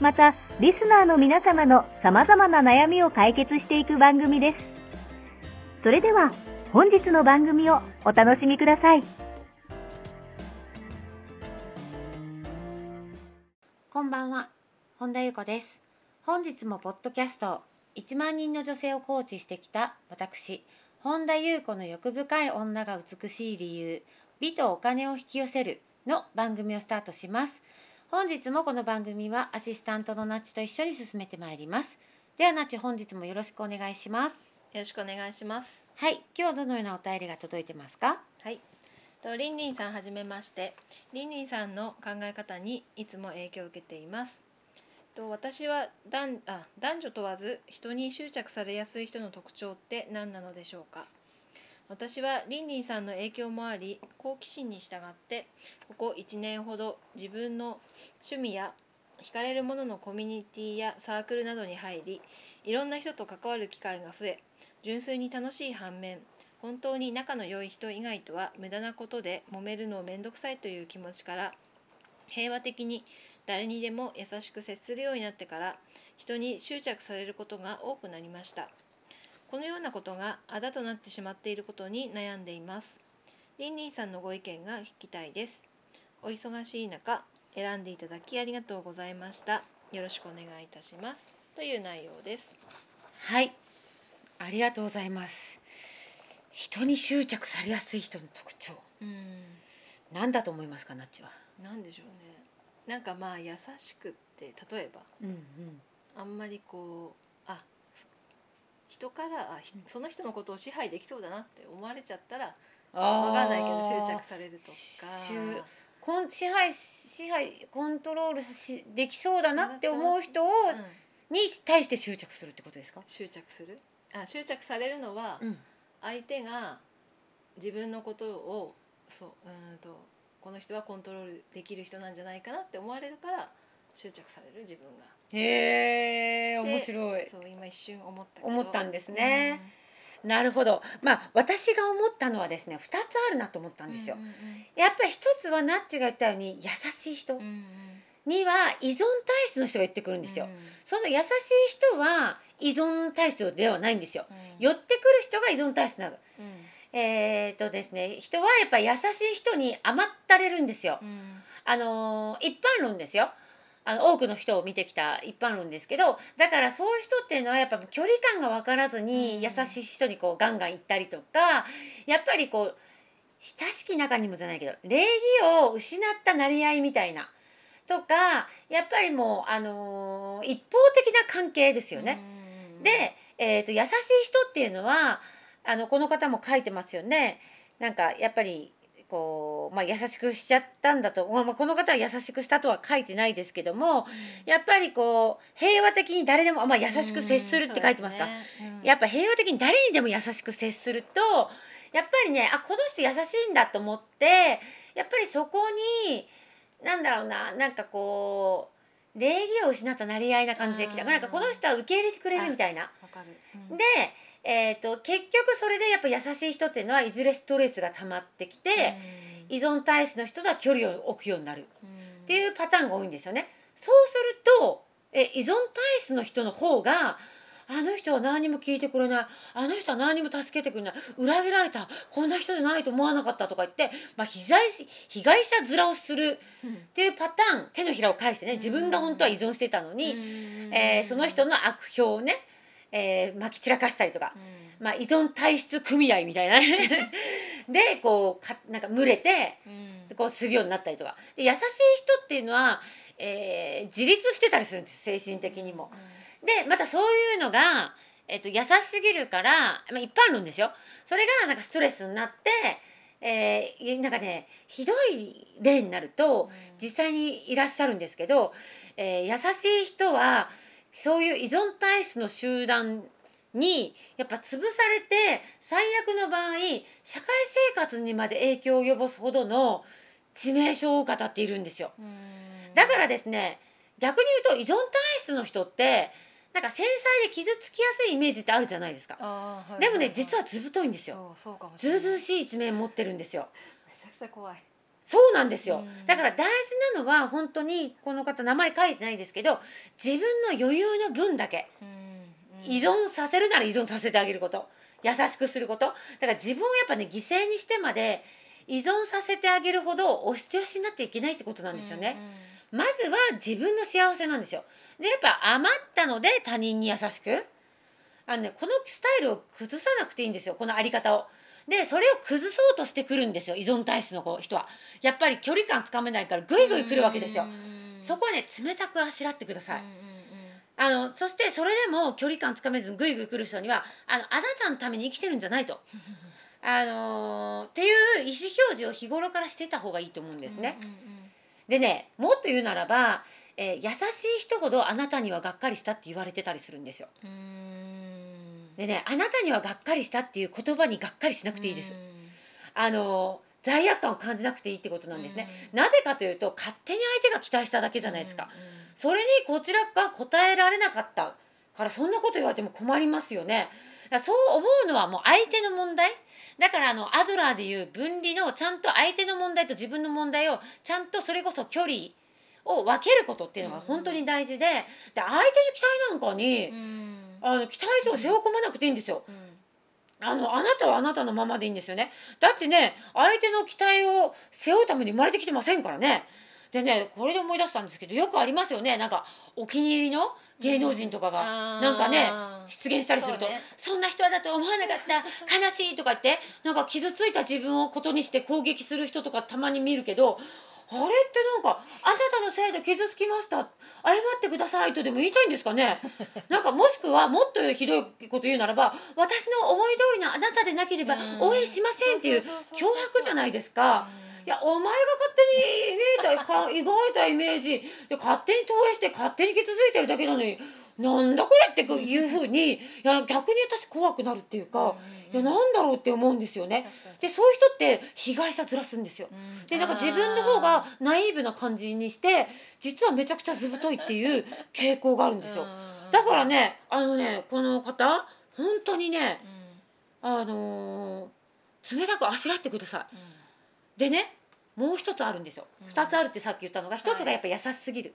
また、リスナーの皆様の様々な悩みを解決していく番組です。それでは、本日の番組をお楽しみください。こんばんは、本田裕子です。本日もポッドキャスト1万人の女性をコーチしてきた私、本田裕子の欲深い女が美しい理由、美とお金を引き寄せるの番組をスタートします。本日もこの番組はアシスタントのナッチと一緒に進めてまいります。ではナッチ本日もよろしくお願いします。よろしくお願いします。はい、今日はどのようなお便りが届いてますか？はい。とリンリンさんはじめまして。リンリンさんの考え方にいつも影響を受けています。と私は男あ男女問わず人に執着されやすい人の特徴って何なのでしょうか？私はリンリンさんの影響もあり好奇心に従ってここ1年ほど自分の趣味や惹かれるもののコミュニティやサークルなどに入りいろんな人と関わる機会が増え純粋に楽しい反面本当に仲の良い人以外とは無駄なことで揉めるのをめんどくさいという気持ちから平和的に誰にでも優しく接するようになってから人に執着されることが多くなりました。このようなことがあだとなってしまっていることに悩んでいます。リンリンさんのご意見が聞きたいです。お忙しい中選んでいただきありがとうございました。よろしくお願いいたします。という内容です。はい、ありがとうございます。人に執着されやすい人の特徴、うん。何だと思いますか、ナッチは？なんでしょうね。なんかまあ優しくって例えば。うんうん。あんまりこうあ人からあその人のことを支配できそうだなって思われちゃったらあわかんないけど執着されるとか執コン支配支配コントロールしできそうだなって思う人を、うんに対して執着するってことですか？執着する？あ執着されるのはうん。相手が自分のことをそううーんとこの人はコントロールできる人なんじゃないかなって思われるから執着される自分がへえ、で面白い。そう今一瞬思った思ったんですねなるほど。まあ私が思ったのはですね、二つあるなと思ったうんんですよ。うんうんやっぱり一つはナッチが言ったように優しい人うんうんには依存体質の人が言ってくるんですよ。うんその優しい人は依存体質ではないんですよ。うん寄ってくる人が依存体質なの。うんえー、とですね、人はやっぱり優しい人に甘ったれるんですよ。うんあのー一般論ですよ。あの多くの人を見てきた一般論ですけどだからそういう人っていうのはやっぱ距離感が分からずうん。に優しい人にこうガンガン行ったりとかやっぱりこう親しき中にもじゃないけど礼儀を失ったなり合いみたいなとかやっぱりもう、あのー一方的な関係ですよね。うん。で、えー、と優しい人っていうのはあのこの方も書いてますよね。なんかやっぱりこう、まあ、優しくしちゃったんだと、まあ、まあこの方は優しくしたとは書いてないですけどもやっぱりこう平和的に誰でも、まあ、優しく接するって書いてますか、やっぱ平和的に誰にでも優しく接するとやっぱりねあこの人優しいんだと思ってやっぱりそこになんだろうななんかこう礼儀を失ったなり合いな感じで来た。うんなんかこの人は受け入れてくれるみたいな。わかる。うん。で、えー、と結局それでやっぱ優しい人っていうのはいずれストレスが溜まってきて、依存体質の人とは距離を置くようになる。うん。っていうパターンが多いんですよね。そうするとえ依存体質の人の方があの人は何にも聞いてくれない。あの人は何にも助けてくれない。裏切られた。こんな人じゃないと思わなかったとか言って、まあ、被害し被害者面をするっていうパターン手のひらを返してね自分が本当は依存してたのに、えーその人の悪評をね、えー、まき散らかしたりとか、まあ、依存体質組合みたいな。ね でこうかなんか群れてこうするようになったりとか。で優しい人っていうのは、えー自立してたりするんです精神的にも。でまたそういうのが、えっと優しすぎるから、まあ、一般論ですよ。それがなんかストレスになって、えーなんかねひどい例になると実際にいらっしゃるんですけど、えー優しい人はそういう依存体質の集団にやっぱ潰されて最悪の場合社会生活にまで影響を及ぼすほどの致命傷を語っているんですよ。だからですね逆に言うと依存体質の人ってなんか繊細で傷つきやすいイメージってあるじゃないですか。でもね実は図太いんですよ。ずうずうしい一面持ってるんですよ。めちゃくちゃ怖いそうなんですよ。うん。だから大事なのは本当にこの方名前書いてないですけど自分の余裕の分だけ。依存させるなら依存させてあげること。優しくすること。だから自分をやっぱね犠牲にしてまで依存させてあげるほどおししになっていけないってことなんですよね。まずは自分の幸せなんですよ。でやっぱ余ったので他人に優しく。あの、ね、このスタイルを崩さなくていいんですよ。このあり方を。でそれを崩そうとしてくるんですよ依存体質の子人は。やっぱり距離感つかめないからぐいぐい来るわけですよ。そこはね冷たくあしらってください。あのそしてそれでも距離感つかめずぐいぐい来る人にはあのあなたのために生きてるんじゃないと。あのーっていう意思表示を日頃からしてた方がいいと思うんですね。でねもっと言うならば、えー優しい人ほどあなたにはがっかりしたって言われてたりするんですよ。でねあなたにはがっかりしたっていう言葉にがっかりしなくていいです。あのー罪悪感を感じなくていいってことなんですね。なぜかというと勝手に相手が期待しただけじゃないですか。それにこちらが答えられなかったからそんなこと言われても困りますよね。だからそう思うのはもう相手の問題だからあのアドラーでいう分離のちゃんと相手の問題と自分の問題をちゃんとそれこそ距離を分けることっていうのが本当に大事でで相手の期待なんかにあの期待以上背負い込まなくていいんですよ。あのあなたはあなたのままでいいんですよね。だってね相手の期待を背負うために生まれてきてませんからね。でねこれで思い出したんですけどよくありますよね。なんかお気に入りの芸能人とかがなんかね出現したりすると、そんな人だと思わなかった。悲しいとか言ってなんか傷ついた自分をことにして攻撃する人とかたまに見るけどあれってなんか「あなたのせいで傷つきました。謝ってください」とでも言いたいんですかね？なんかもしくはもっとひどいこと言うならば「私の思い通りのあなたでなければ応援しません」っていう脅迫じゃないですか。いやお前が勝手に描いたか描いたイメージ。で勝手に投影して勝手に傷ついてるだけなのになんだこれっていうふうにいや逆に私怖くなるっていうか、いやなんだろうって思うんですよね。でそういう人って被害者ずらすんですよ。でなんか自分の方がナイーブな感じにして実はめちゃくちゃ図太いっていう傾向があるんですよ。だからねあのねこの方本当にねあのー冷たくあしらってください。でねもう一つあるんですよ。うん二つあるってさっき言ったのが一つがやっぱ優しすぎる。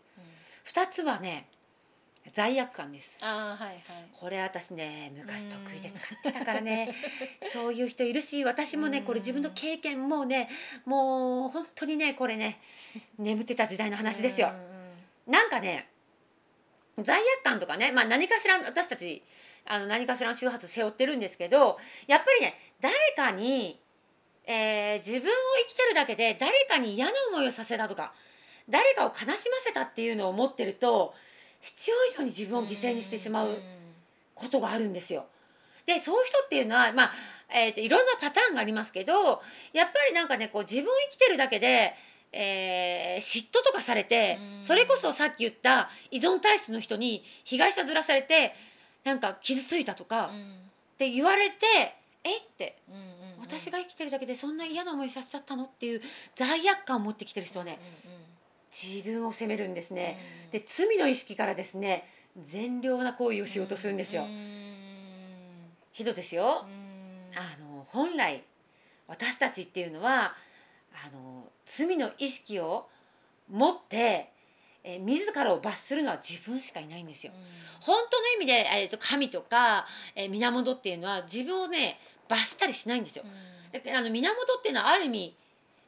二つはね罪悪感です。あーはいはい。これ私ね昔得意で使ってたからね。そういう人いるし私もねうん。これ自分の経験もうねもう本当にねこれね眠ってた時代の話ですよ。なんかね罪悪感とかね、まあ、何かしら私たちあの何かしらの周波数背負ってるんですけどやっぱりね誰かに、えー自分を生きてるだけで誰かに嫌な思いをさせたとか誰かを悲しませたっていうのを持ってると必要以上に自分を犠牲にしてしまうことがあるんですよ。でそういう人っていうのは、まあえーといろんなパターンがありますけどやっぱりなんかねこう自分を生きてるだけで、えー嫉妬とかされてうんそれこそさっき言った依存体質の人に被害者面されてなんか傷ついたとかって言われて「え？っ?」て「私が生きてるだけでそんな嫌な思いさせちゃったの?」っていう罪悪感を持ってきてる人はね自分を責めるんですね。で罪の意識からですね善良な行為をしようとするんですよ。ひどですよ。あの本来私たちっていうのはあの罪の意識を持って、えー自らを罰するのは自分しかいないんですよ。本当の意味で、えー、と神とか、えー源っていうのは自分をね罰したりしないんですよ。であの源っていうのはある意味、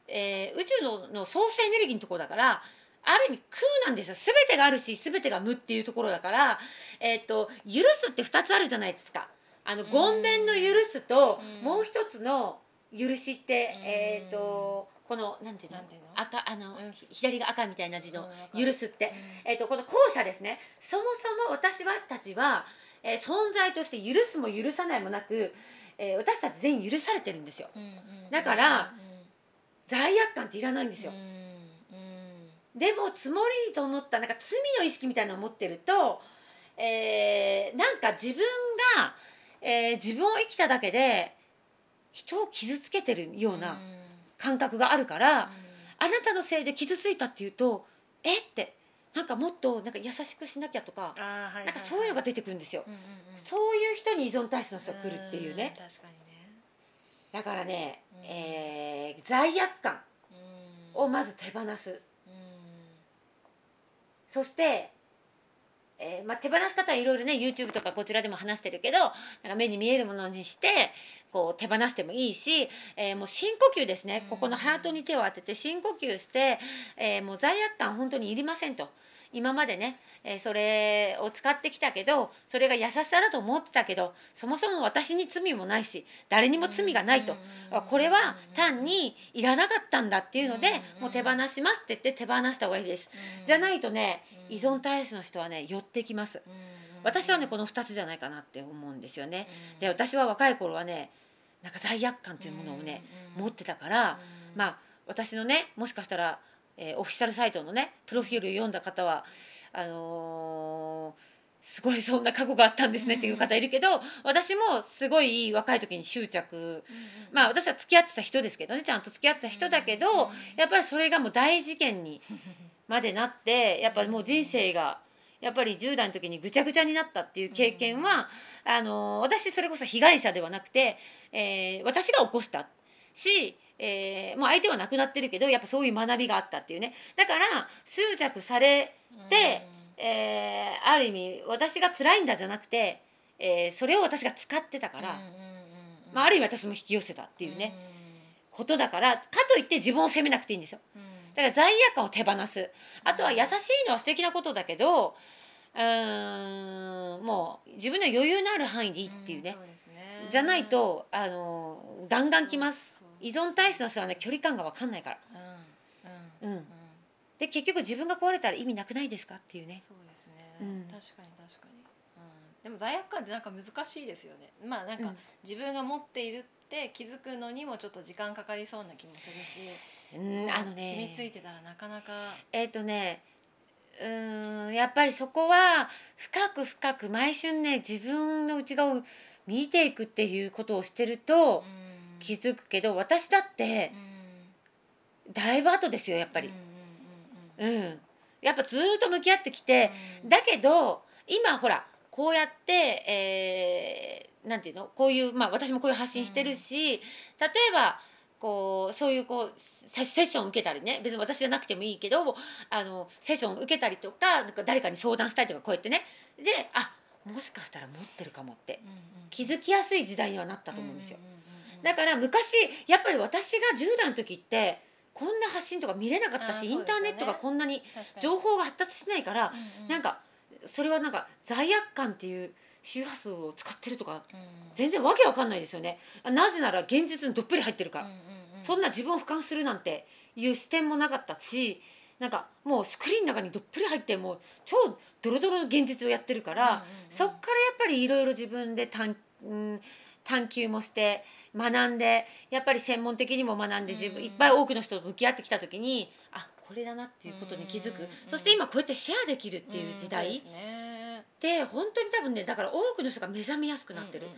えー宇宙のの創生エネルギーのところだからある意味空なんですよ。全てがあるし全てが無っていうところだから、えっと許すって2つあるじゃないですか。あのうん。ごんべんの許すと、うん。もう一つの許しって、うん。えっとこのなんていうの？なんていうの？赤あの、左が赤みたいな字の許すって、えっとこの後者ですね。そもそも私たちは、えー存在として許すも許さないもなく、えー私たち全員許されてるんですよ。だからうん罪悪感っていらないんですよ。でも積もりにと思ったなんか罪の意識みたいなのを持ってると、えーなんか自分が、えー自分を生きただけで人を傷つけてるような感覚があるから、あなたのせいで傷ついたっていうとえってなんかもっとなんか優しくしなきゃとか、はいはいはいなんかそういうのが出てくるんですよ。うんうんうん。そういう人に依存体質の人が来るっていうね。ん。確かにねだからね、うんえー罪悪感うんをまず手放す。うんそして、えーまあ、手放し方はいろいろね YouTube とかこちらでも話してるけどなんか目に見えるものにしてこう手放してもいいし、えーもう深呼吸ですねうんここのハートに手を当てて深呼吸して、えーもう罪悪感本当にいりませんと。今までね、えーそれを使ってきたけどそれが優しさだと思ってたけどそもそも私に罪もないし誰にも罪がないと、あこれは単にいらなかったんだっていうので、うん。もう手放しますって言って手放した方がいいです。じゃないいとね依存体質の人はね寄ってきます。私はねこのの2つじゃないかなって思うんですよね。で私は若い頃はねなんか罪悪感というものをね持ってたからまあ私のねもしかしたら、えーオフィシャルサイトのねプロフィール読んだ方はあのーすごいそんな過去があったんですねっていう方いるけど私もすごい若い時に執着。まあ私は付き合ってた人ですけどねちゃんと付き合ってた人だけどやっぱりそれがもう大事件にまでなってやっぱりもう人生がやっぱり10代の時にぐちゃぐちゃになったっていう経験は、あの私それこそ被害者ではなくて、えー私が起こしたし、えーもう相手は亡くなってるけどやっぱそういう学びがあったっていうね。だから執着され、でえーある意味私が辛いんだじゃなくて、えーそれを私が使ってたから、まあ、ある意味私も引き寄せたっていうね、ことだからかといって自分を責めなくていいんですよ。だから罪悪感を手放す。あとは優しいのは素敵なことだけどうーんもう自分の余裕のある範囲でいいっていうね、じゃないとあのガンガンきます依存体質の人はね距離感が分かんないから。うん。うん。うん。で結局自分が壊れたら意味なくないですかっていうね。そうですね、うん。確かに確かに、うん、でも罪悪感ってなんか難しいですよね。まあなんかうん。自分が持っているって気づくのにもちょっと時間かかりそうな気もするし、うんあの染みついねてたらなかなか。えっ、とねうーんやっぱりそこは深く深く毎春ね自分の内側を見ていくっていうことをしてるとうん気づくけど私だってうんだいぶ後ですよやっぱり。うん。やっぱずーっと向き合ってきてうん。だけど今ほらこうやって、えーなんていうの？こういうまあ私もこういう発信してるし、例えばこうそういうこうセセッション受けたりね。別に私じゃなくてもいいけどあのセッション受けたりとかなんか誰かに相談したりとかこうやってね。であもしかしたら持ってるかもって。気づきやすい時代にはなったと思うんですよ。うんうんうんうんだから昔やっぱり私が10代の時ってこんな発信とか見れなかったし、あーインターネットがこんなに情報が発達してないから、うんうん。なんかそれはなんか罪悪感っていう周波数を使ってるとかうん。全然わけわかんないですよね。あなぜなら現実にどっぷり入ってるから、うんうんうん。そんな自分を俯瞰するなんていう視点もなかったしなんかもうスクリーンの中にどっぷり入ってもう超ドロドロの現実をやってるから、うんうんうん。そっからやっぱりいろいろ自分で探,、うん、探求もして学んでやっぱり専門的にも学んで自分、うんいっぱい多くの人と向き合ってきた時にあこれだなっていうことに気づく、そして今こうやってシェアできるっていう時代、で本当に多分ねだから多くの人が目覚めやすくなってる、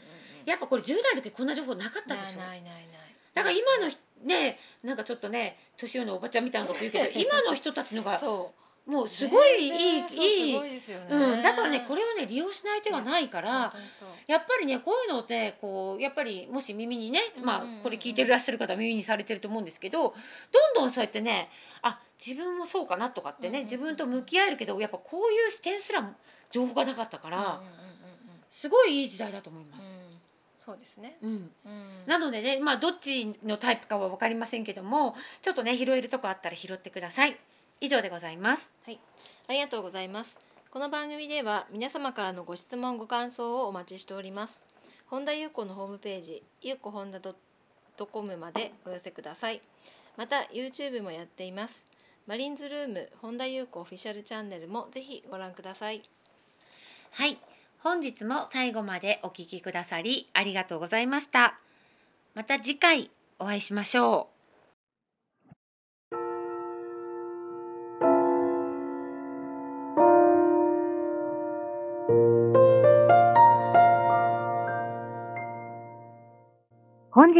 やっぱこれ10代の時こんな情報なかったでしょ。ないないないない。だから今のひねなんかちょっとね年寄りのおばちゃんみたいなこと言うけど 今の人たちのがそうもうすごいいいいい。うん、だからねこれをね利用しない手はないから、やっぱりねこういうのってこうやっぱりもし耳にね、まあこれ聞いてらっしゃる方は耳にされてると思うんですけどどんどんそうやってねあ自分もそうかなとかってね、自分と向き合えるけどやっぱこういう視点すらも情報がなかったから、すごいいい時代だと思います。そうですね。うん。うん。なのでね、まあ、どっちのタイプかは分かりませんけどもちょっとね拾えるとこあったら拾ってください。以上でございます。ありがとうございます。この番組では皆様からのご質問ご感想をお待ちしております。本田裕子のホームページ、ゆうこ本田 .com までお寄せください。また YouTube もやっています。マリンズルーム本田裕子オフィシャルチャンネルもぜひご覧ください。はい、本日も最後までお聞きくださりありがとうございました。また次回お会いしましょう。